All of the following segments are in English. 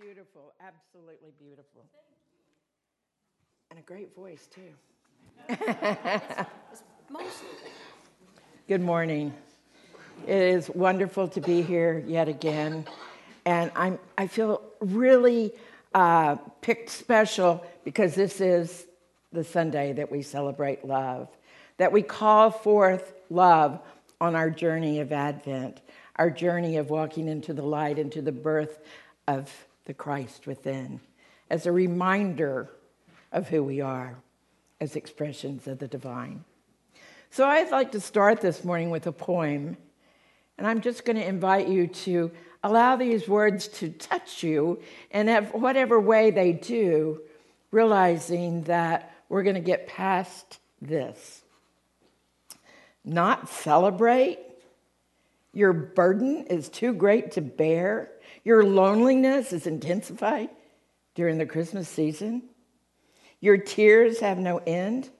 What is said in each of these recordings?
Beautiful, absolutely beautiful. And a great voice, too. Good morning. It is wonderful to be here yet again. And I'm, I feel really uh, picked special because this is the Sunday that we celebrate love, that we call forth love on our journey of Advent, our journey of walking into the light, into the birth of the Christ within, as a reminder of who we are as expressions of the divine. So I'd like to start this morning with a poem, and I'm just going to invite you to allow these words to touch you in whatever way they do, realizing that we're going to get past this. Not celebrate. Your burden is too great to bear. Your loneliness is intensified during the Christmas season. Your tears have no end.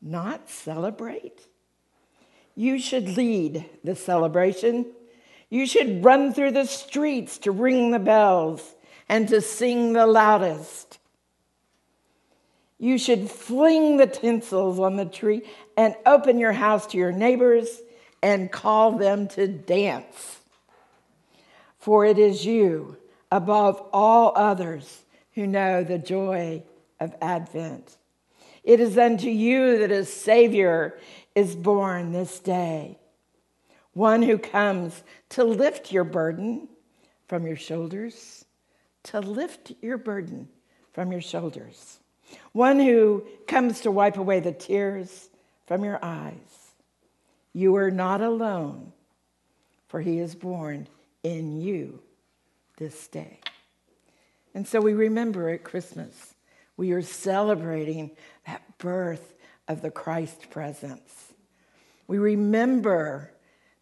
Not celebrate. You should lead the celebration. You should run through the streets to ring the bells and to sing the loudest. You should fling the tinsels on the tree and open your house to your neighbors and call them to dance for it is you, above all others, who know the joy of Advent. It is unto you that a Savior is born this day, one who comes to lift your burden from your shoulders, to lift your burden from your shoulders, one who comes to wipe away the tears from your eyes. You are not alone, for he is born in you this day. And so we remember at Christmas, we are celebrating that birth of the Christ presence. We remember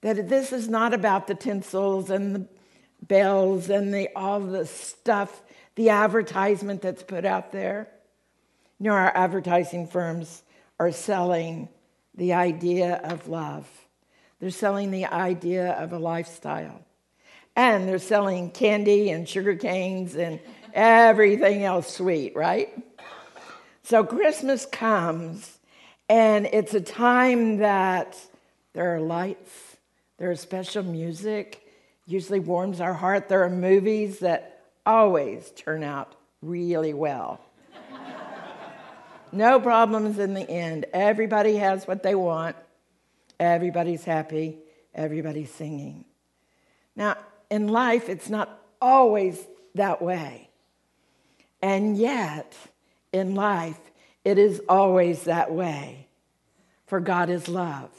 that this is not about the tinsels and the bells and the, all the stuff, the advertisement that's put out there. You know, our advertising firms are selling the idea of love. They're selling the idea of a lifestyle and they're selling candy and sugar canes and everything else sweet, right? So Christmas comes, and it's a time that there are lights, there is special music, usually warms our heart. There are movies that always turn out really well. No problems in the end. Everybody has what they want, everybody's happy, everybody's singing. Now, in life, it's not always that way. And yet, in life, it is always that way. For God is love.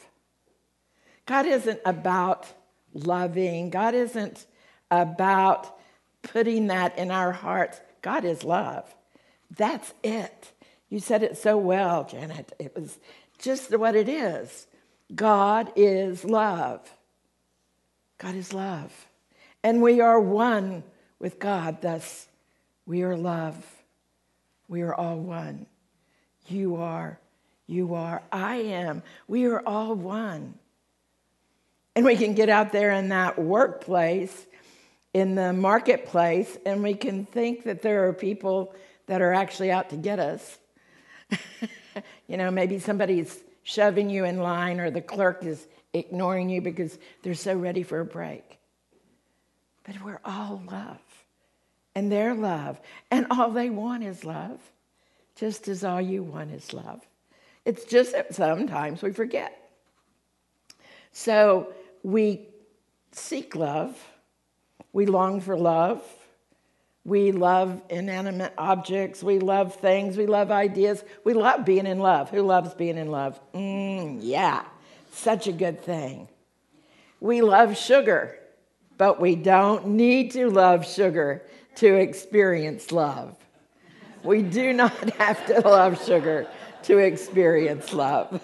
God isn't about loving, God isn't about putting that in our hearts. God is love. That's it. You said it so well, Janet. It was just what it is. God is love. God is love. And we are one with God, thus, we are love. We are all one. You are, you are, I am. We are all one. And we can get out there in that workplace, in the marketplace, and we can think that there are people that are actually out to get us. you know, maybe somebody's shoving you in line, or the clerk is ignoring you because they're so ready for a break. But we're all love. And they're love. And all they want is love, just as all you want is love. It's just that sometimes we forget. So we seek love, we long for love, we love inanimate objects, we love things, we love ideas, we love being in love. Who loves being in love? Mm, yeah, such a good thing. We love sugar. But we don't need to love sugar to experience love. We do not have to love sugar to experience love.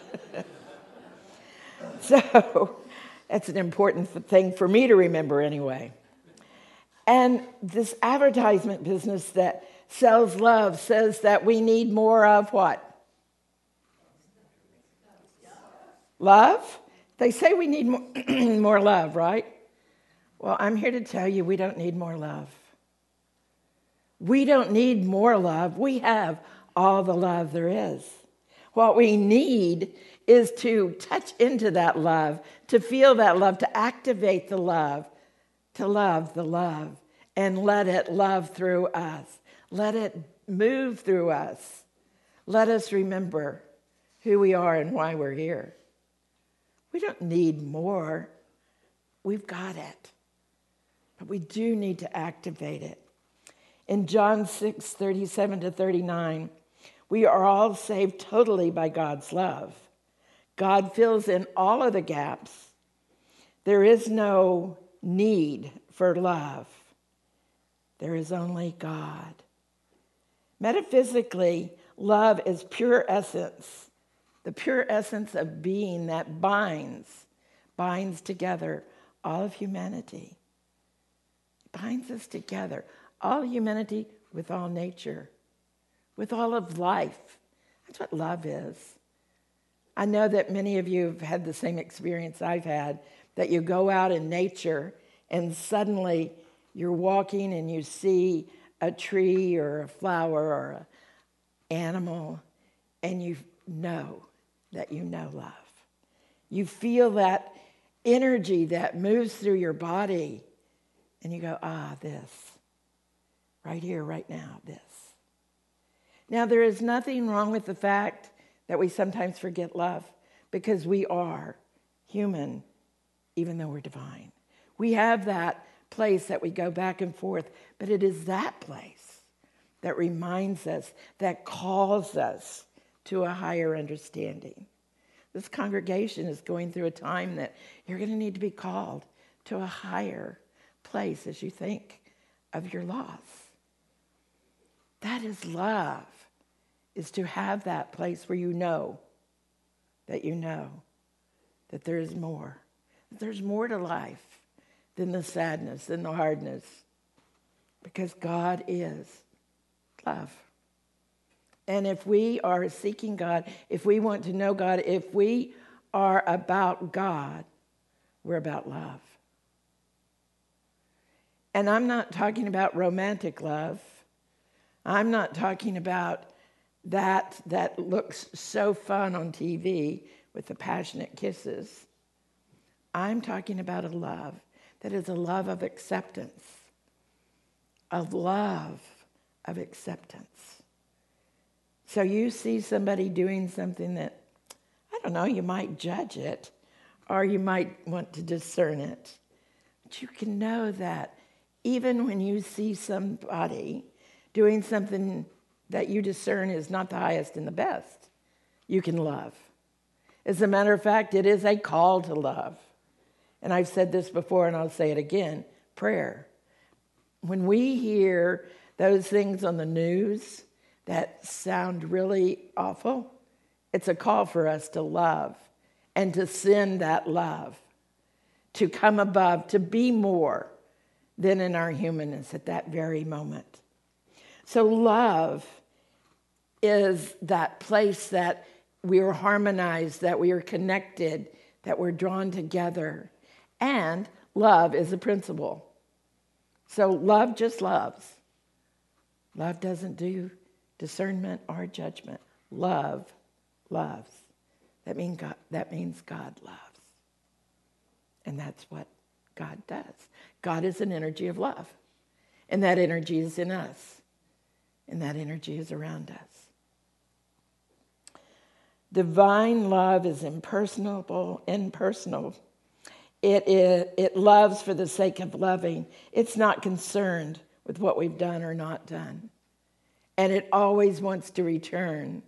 so that's an important thing for me to remember anyway. And this advertisement business that sells love says that we need more of what? Love? They say we need more, more love, right? Well, I'm here to tell you we don't need more love. We don't need more love. We have all the love there is. What we need is to touch into that love, to feel that love, to activate the love, to love the love, and let it love through us. Let it move through us. Let us remember who we are and why we're here. We don't need more, we've got it. But we do need to activate it. In John 6 37 to 39, we are all saved totally by God's love. God fills in all of the gaps. There is no need for love, there is only God. Metaphysically, love is pure essence, the pure essence of being that binds, binds together all of humanity. binds us together, all humanity with all nature, with all of life. That's what love is. I know that many of you have had the same experience I've had that you go out in nature and suddenly you're walking and you see a tree or a flower or an animal and you know that you know love. You feel that energy that moves through your body and you go, ah, this. Right here, right now, this. Now, there is nothing wrong with the fact that we sometimes forget love because we are human, even though we're divine. We have that place that we go back and forth, but it is that place that reminds us, that calls us to a higher understanding. This congregation is going through a time that you're going to need to be called to a higher place as you think of your loss. That is love is to have that place where you know that you know that there is more. There's more to life than the sadness, and the hardness, because God is love. And if we are seeking God, if we want to know God, if we are about God, we're about love. And I'm not talking about romantic love. I'm not talking about that that looks so fun on TV with the passionate kisses. I'm talking about a love that is a love of acceptance, a love of acceptance. So you see somebody doing something that, I don't know, you might judge it or you might want to discern it. But you can know that even when you see somebody doing something that you discern is not the highest and the best, you can love. As a matter of fact, it is a call to love. And I've said this before and I'll say it again prayer. When we hear those things on the news that sound really awful, it's a call for us to love and to send that love, to come above, to be more than in our humanness at that very moment. So, love is that place that we are harmonized, that we are connected, that we're drawn together. And love is a principle. So, love just loves. Love doesn't do discernment or judgment. Love loves. That, mean God, that means God loves. And that's what God does. God is an energy of love. And that energy is in us. And that energy is around us. Divine love is impersonal, impersonal. It, it, it loves for the sake of loving. It's not concerned with what we've done or not done. And it always wants to return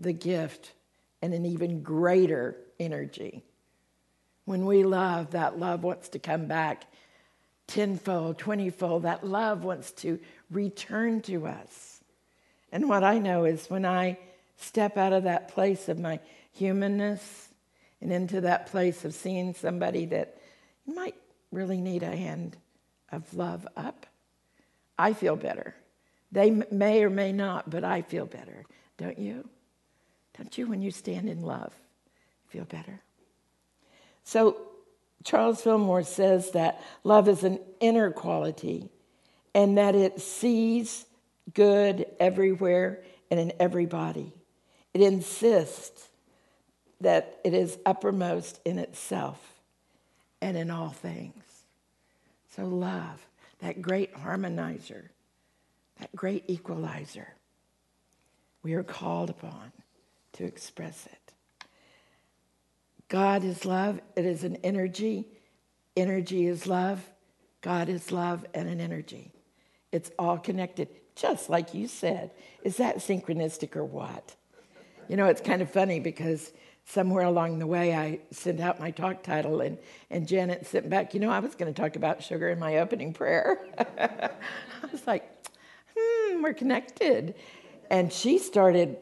the gift and an even greater energy. When we love, that love wants to come back tenfold, twentyfold. That love wants to return to us. And what I know is when I step out of that place of my humanness and into that place of seeing somebody that might really need a hand of love up, I feel better. They may or may not, but I feel better. Don't you? Don't you, when you stand in love, feel better? So, Charles Fillmore says that love is an inner quality and that it sees, good everywhere and in everybody. It insists that it is uppermost in itself and in all things. So, love, that great harmonizer, that great equalizer, we are called upon to express it. God is love, it is an energy. Energy is love. God is love and an energy. It's all connected, just like you said. Is that synchronistic or what? You know, it's kind of funny because somewhere along the way I sent out my talk title and, and Janet sent back, you know, I was going to talk about sugar in my opening prayer. I was like, hmm, we're connected. And she started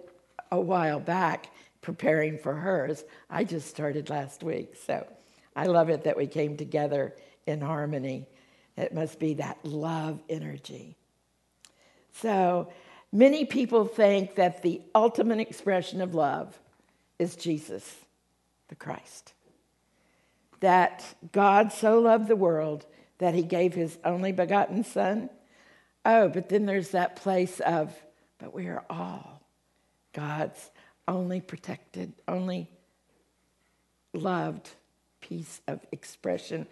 a while back preparing for hers. I just started last week. So I love it that we came together in harmony. It must be that love energy. So many people think that the ultimate expression of love is Jesus, the Christ. That God so loved the world that he gave his only begotten Son. Oh, but then there's that place of, but we are all God's only protected, only loved piece of expression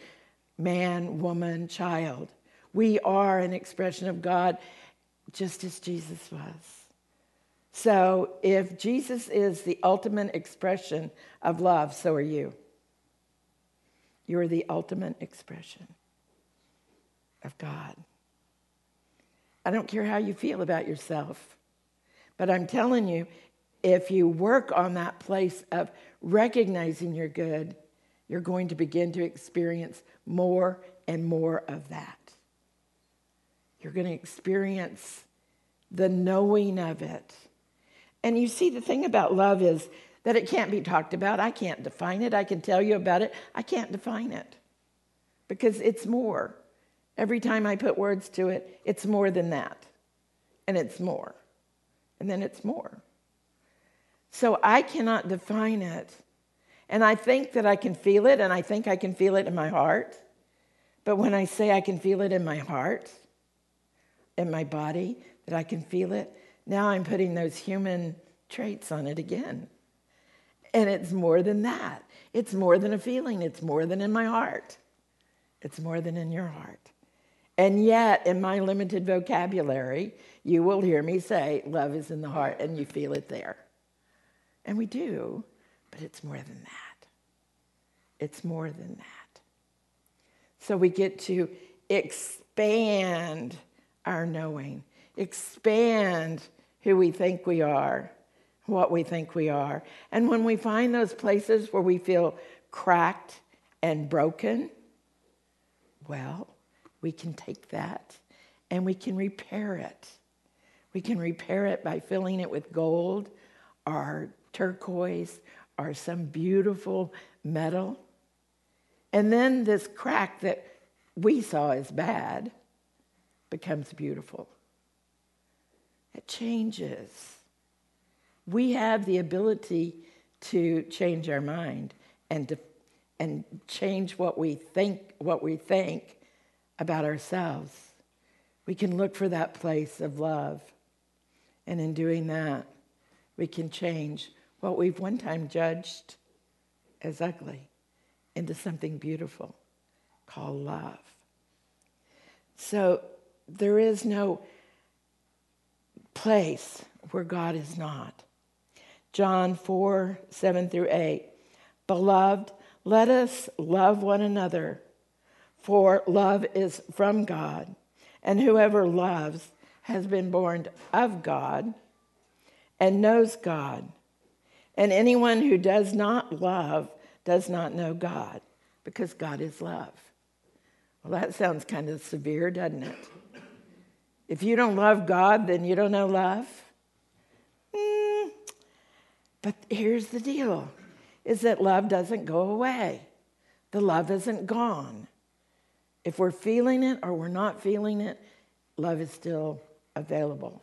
man, woman, child. We are an expression of God just as Jesus was. So if Jesus is the ultimate expression of love, so are you. You're the ultimate expression of God. I don't care how you feel about yourself, but I'm telling you, if you work on that place of recognizing you're good, you're going to begin to experience more and more of that. You're going to experience the knowing of it and you see, the thing about love is that it can't be talked about. I can't define it. I can tell you about it. I can't define it because it's more. Every time I put words to it, it's more than that. And it's more. And then it's more. So I cannot define it. And I think that I can feel it, and I think I can feel it in my heart. But when I say I can feel it in my heart, in my body, that I can feel it, now I'm putting those human traits on it again. And it's more than that. It's more than a feeling, it's more than in my heart. It's more than in your heart. And yet, in my limited vocabulary, you will hear me say, Love is in the heart, and you feel it there. And we do, but it's more than that. It's more than that. So we get to expand our knowing expand who we think we are, what we think we are. And when we find those places where we feel cracked and broken, well, we can take that and we can repair it. We can repair it by filling it with gold or turquoise or some beautiful metal. And then this crack that we saw as bad becomes beautiful. It changes. We have the ability to change our mind and to, and change what we think what we think about ourselves. We can look for that place of love. And in doing that, we can change what we've one time judged as ugly into something beautiful called love. So there is no place where God is not. John 4 7 through 8. Beloved, let us love one another, for love is from God, and whoever loves has been born of God and knows God. And anyone who does not love does not know God, because God is love. Well, that sounds kind of severe, doesn't it? If you don't love God, then you don't know love. Mm. But here's the deal is that love doesn't go away. The love isn't gone. If we're feeling it or we're not feeling it, love is still available.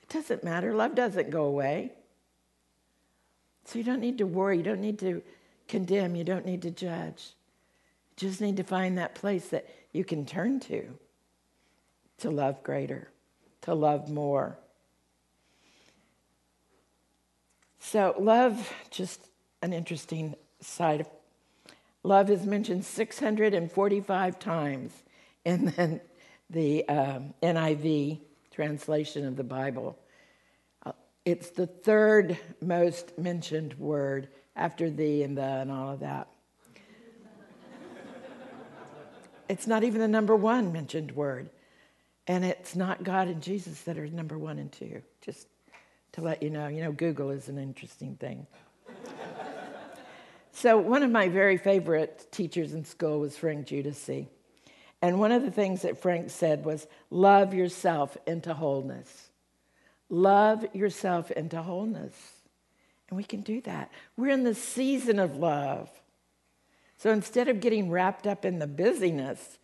It doesn't matter. Love doesn't go away. So you don't need to worry. You don't need to condemn. You don't need to judge. You just need to find that place that you can turn to to love greater to love more. So, love, just an interesting side of love is mentioned 645 times in the, the um, NIV translation of the Bible. Uh, it's the third most mentioned word after thee and the and all of that. it's not even the number one mentioned word. And it's not God and Jesus that are number one and two. Just to let you know, you know, Google is an interesting thing. so, one of my very favorite teachers in school was Frank Giudice. And one of the things that Frank said was, love yourself into wholeness. Love yourself into wholeness. And we can do that. We're in the season of love. So instead of getting wrapped up in the busyness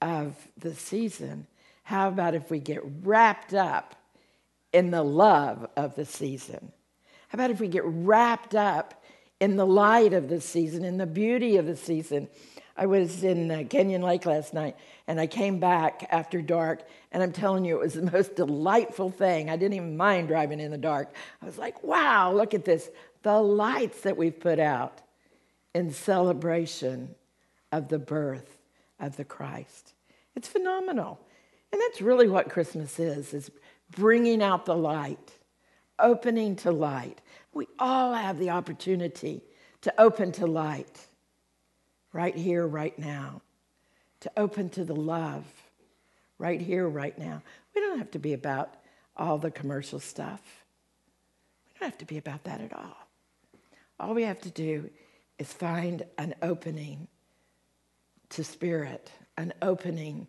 of the season, how about if we get wrapped up in the love of the season? How about if we get wrapped up in the light of the season, in the beauty of the season? I was in uh, Canyon Lake last night and I came back after dark, and I'm telling you, it was the most delightful thing. I didn't even mind driving in the dark. I was like, wow, look at this. The lights that we've put out in celebration of the birth of the Christ. It's phenomenal. And that's really what Christmas is, is bringing out the light, opening to light. We all have the opportunity to open to light right here, right now, to open to the love right here, right now. We don't have to be about all the commercial stuff. We don't have to be about that at all. All we have to do is find an opening to spirit, an opening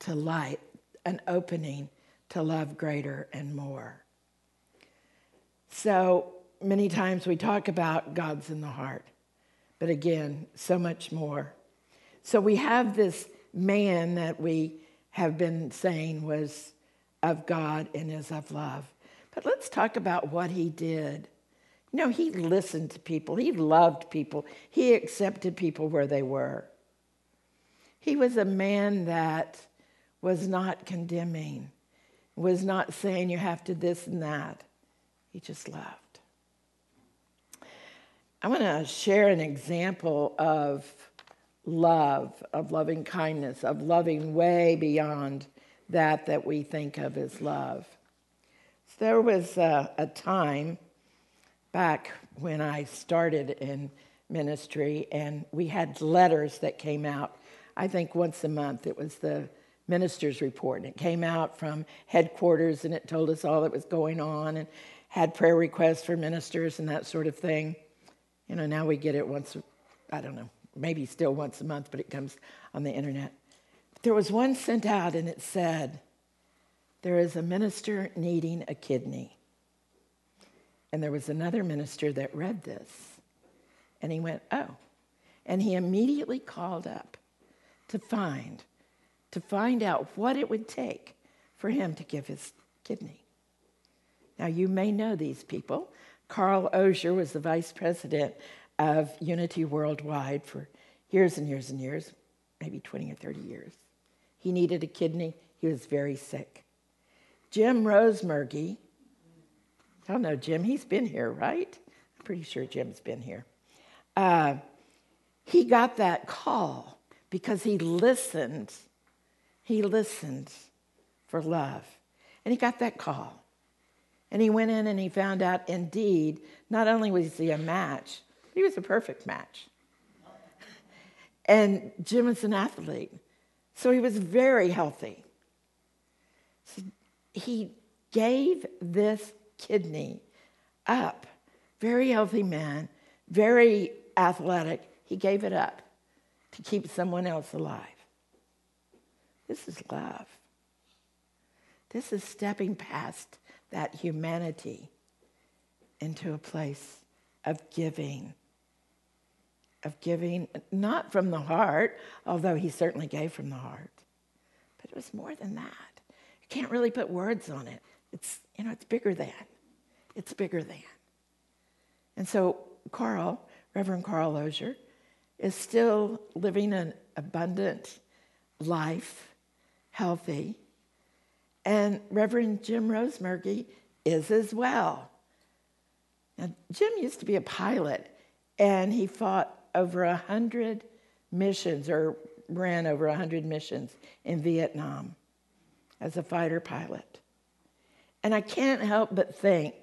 to light, an opening to love greater and more. So many times we talk about God's in the heart. But again, so much more. So we have this man that we have been saying was of God and is of love. But let's talk about what he did. You know, he listened to people, he loved people, he accepted people where they were. He was a man that was not condemning, was not saying you have to this and that. He just loved. I want to share an example of love, of loving kindness, of loving way beyond that that we think of as love. So there was a, a time back when I started in ministry, and we had letters that came out. I think once a month. It was the minister's report, and it came out from headquarters, and it told us all that was going on, and had prayer requests for ministers and that sort of thing. You know, now we get it once, I don't know, maybe still once a month, but it comes on the internet. But There was one sent out and it said, There is a minister needing a kidney. And there was another minister that read this. And he went, Oh. And he immediately called up to find, to find out what it would take for him to give his kidney. Now, you may know these people. Carl Ozier was the vice president of Unity Worldwide for years and years and years, maybe 20 or 30 years. He needed a kidney, he was very sick. Jim Rosemergy, I don't know, Jim, he's been here, right? I'm pretty sure Jim's been here. Uh, he got that call because he listened. He listened for love. And he got that call. And he went in and he found out indeed, not only was he a match, he was a perfect match. And Jim was an athlete, so he was very healthy. So he gave this kidney up. Very healthy man, very athletic. He gave it up to keep someone else alive. This is love. This is stepping past that humanity into a place of giving. Of giving, not from the heart, although he certainly gave from the heart, but it was more than that. You can't really put words on it. It's, you know, it's bigger than. It's bigger than. And so, Carl, Reverend Carl Ozier, is still living an abundant life, healthy, And Reverend Jim Rosemergy is as well. Now, Jim used to be a pilot, and he fought over a hundred missions or ran over a hundred missions in Vietnam as a fighter pilot. And I can't help but think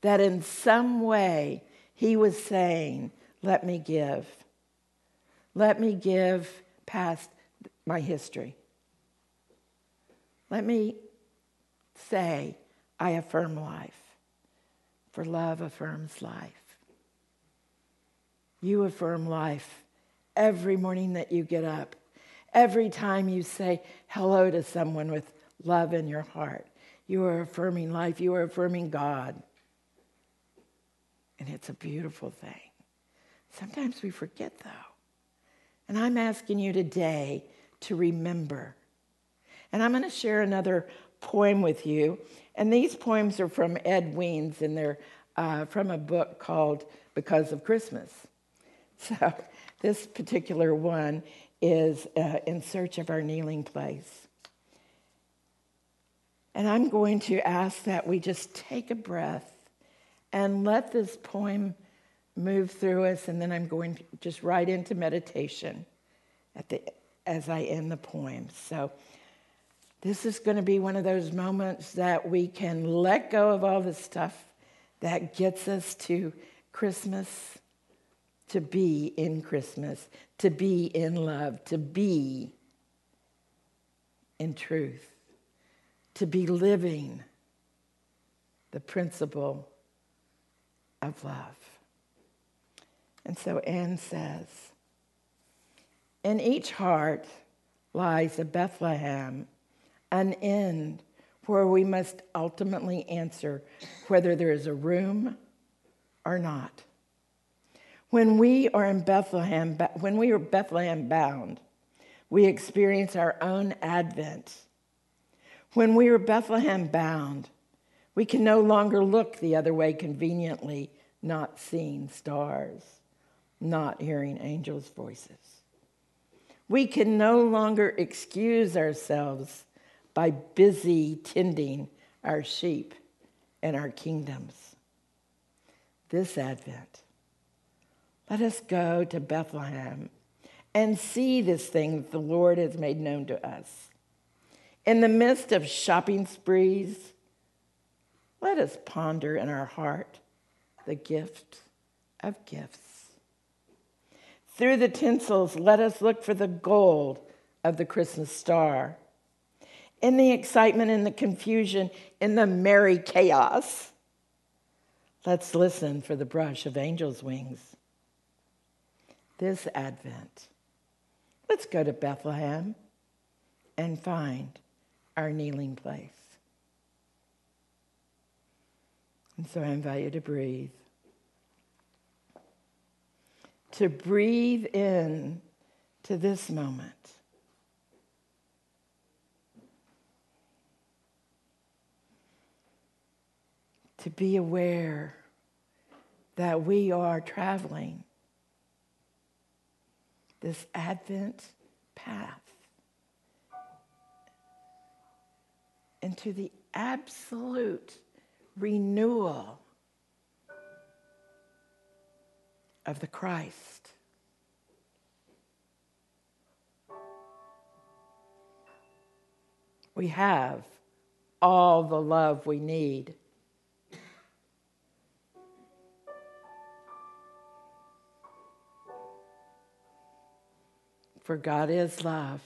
that in some way he was saying, Let me give. Let me give past my history. Let me say, I affirm life, for love affirms life. You affirm life every morning that you get up, every time you say hello to someone with love in your heart. You are affirming life, you are affirming God. And it's a beautiful thing. Sometimes we forget, though. And I'm asking you today to remember. And I'm going to share another poem with you. And these poems are from Ed Weems, and they're uh, from a book called Because of Christmas. So this particular one is uh, In Search of Our Kneeling Place. And I'm going to ask that we just take a breath and let this poem move through us, and then I'm going to just right into meditation at the, as I end the poem. So, this is going to be one of those moments that we can let go of all the stuff that gets us to Christmas, to be in Christmas, to be in love, to be in truth, to be living the principle of love. And so Anne says, In each heart lies a Bethlehem, an end where we must ultimately answer whether there is a room or not. When we are in Bethlehem, when we are Bethlehem bound, we experience our own advent. When we are Bethlehem bound, we can no longer look the other way conveniently, not seeing stars, not hearing angels' voices. We can no longer excuse ourselves by busy tending our sheep and our kingdoms. This Advent, let us go to Bethlehem and see this thing that the Lord has made known to us. In the midst of shopping sprees, let us ponder in our heart the gift of gifts. Through the tinsels, let us look for the gold of the Christmas star. In the excitement and the confusion, in the merry chaos, let's listen for the brush of angels' wings. This Advent, let's go to Bethlehem and find our kneeling place. And so I invite you to breathe. To breathe in to this moment. To be aware that we are traveling this Advent path into the absolute renewal of the Christ. We have all the love we need. For God is love.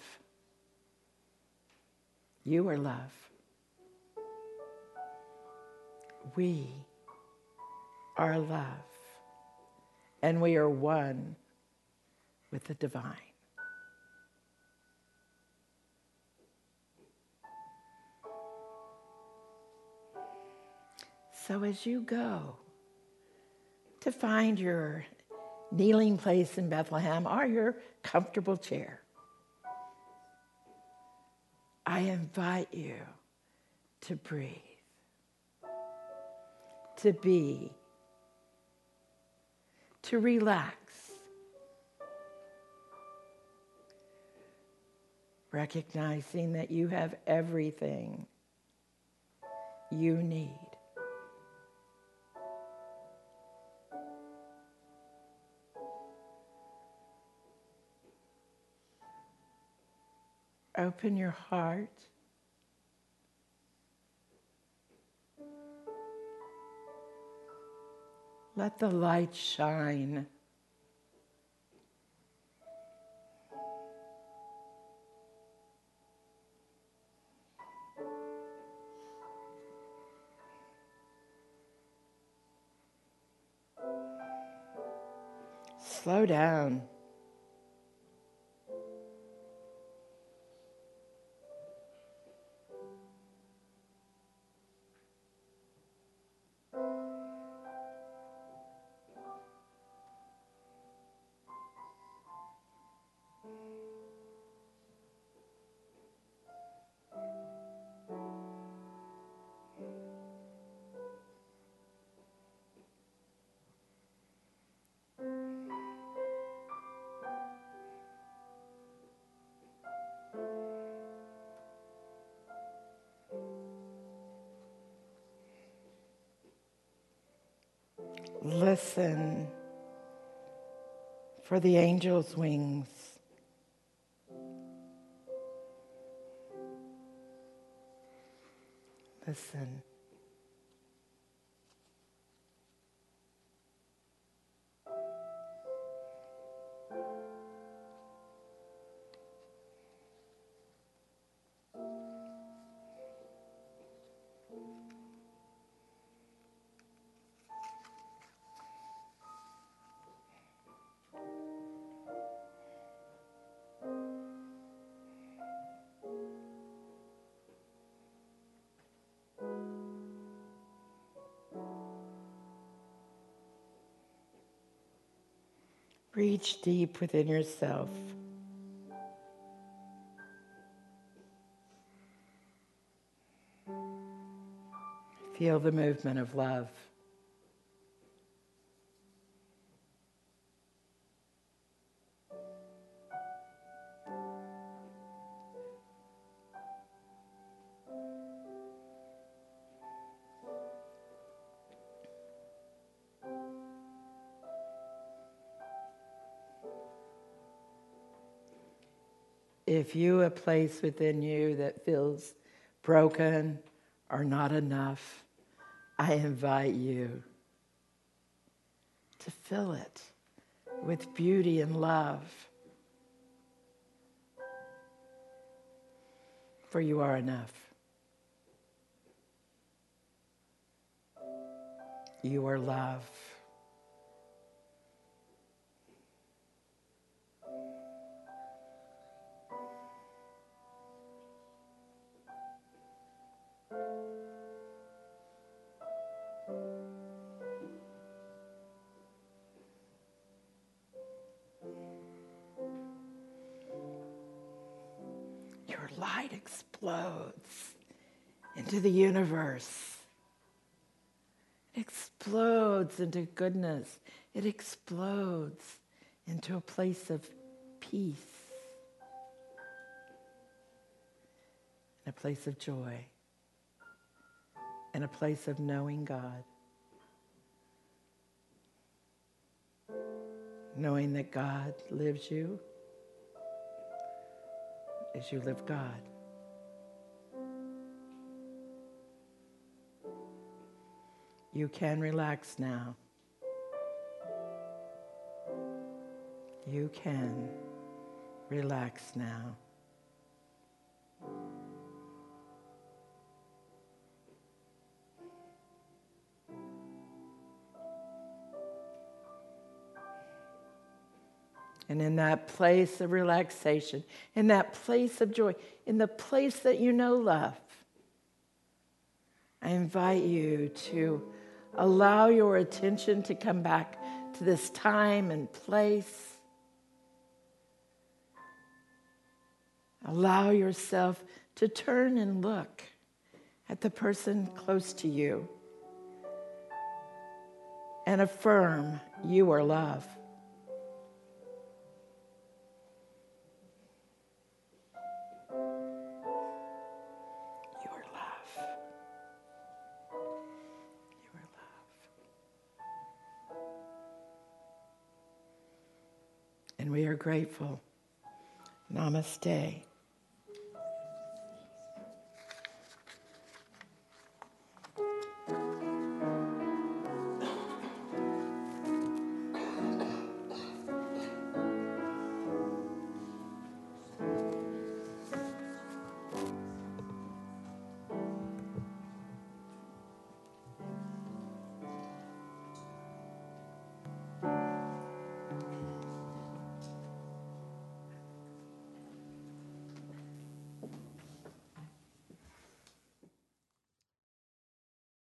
You are love. We are love, and we are one with the divine. So, as you go to find your kneeling place in Bethlehem or your comfortable chair, I invite you to breathe to be, to relax, recognizing that you have everything you need. Open your heart. Let the light shine. Slow down. Listen for the angel's wings. Listen. Reach deep within yourself. Feel the movement of love. If you a place within you that feels broken or not enough, I invite you to fill it with beauty and love. For you are enough. You are love. Explodes into the universe. It explodes into goodness. It explodes into a place of peace and a place of joy and a place of knowing God. Knowing that God lives you as you live God. You can relax now. You can relax now. And in that place of relaxation, in that place of joy, in the place that you know love, I invite you to allow your attention to come back to this time and place. Allow yourself to turn and look at the person close to you and affirm you are love. Grateful. Namaste.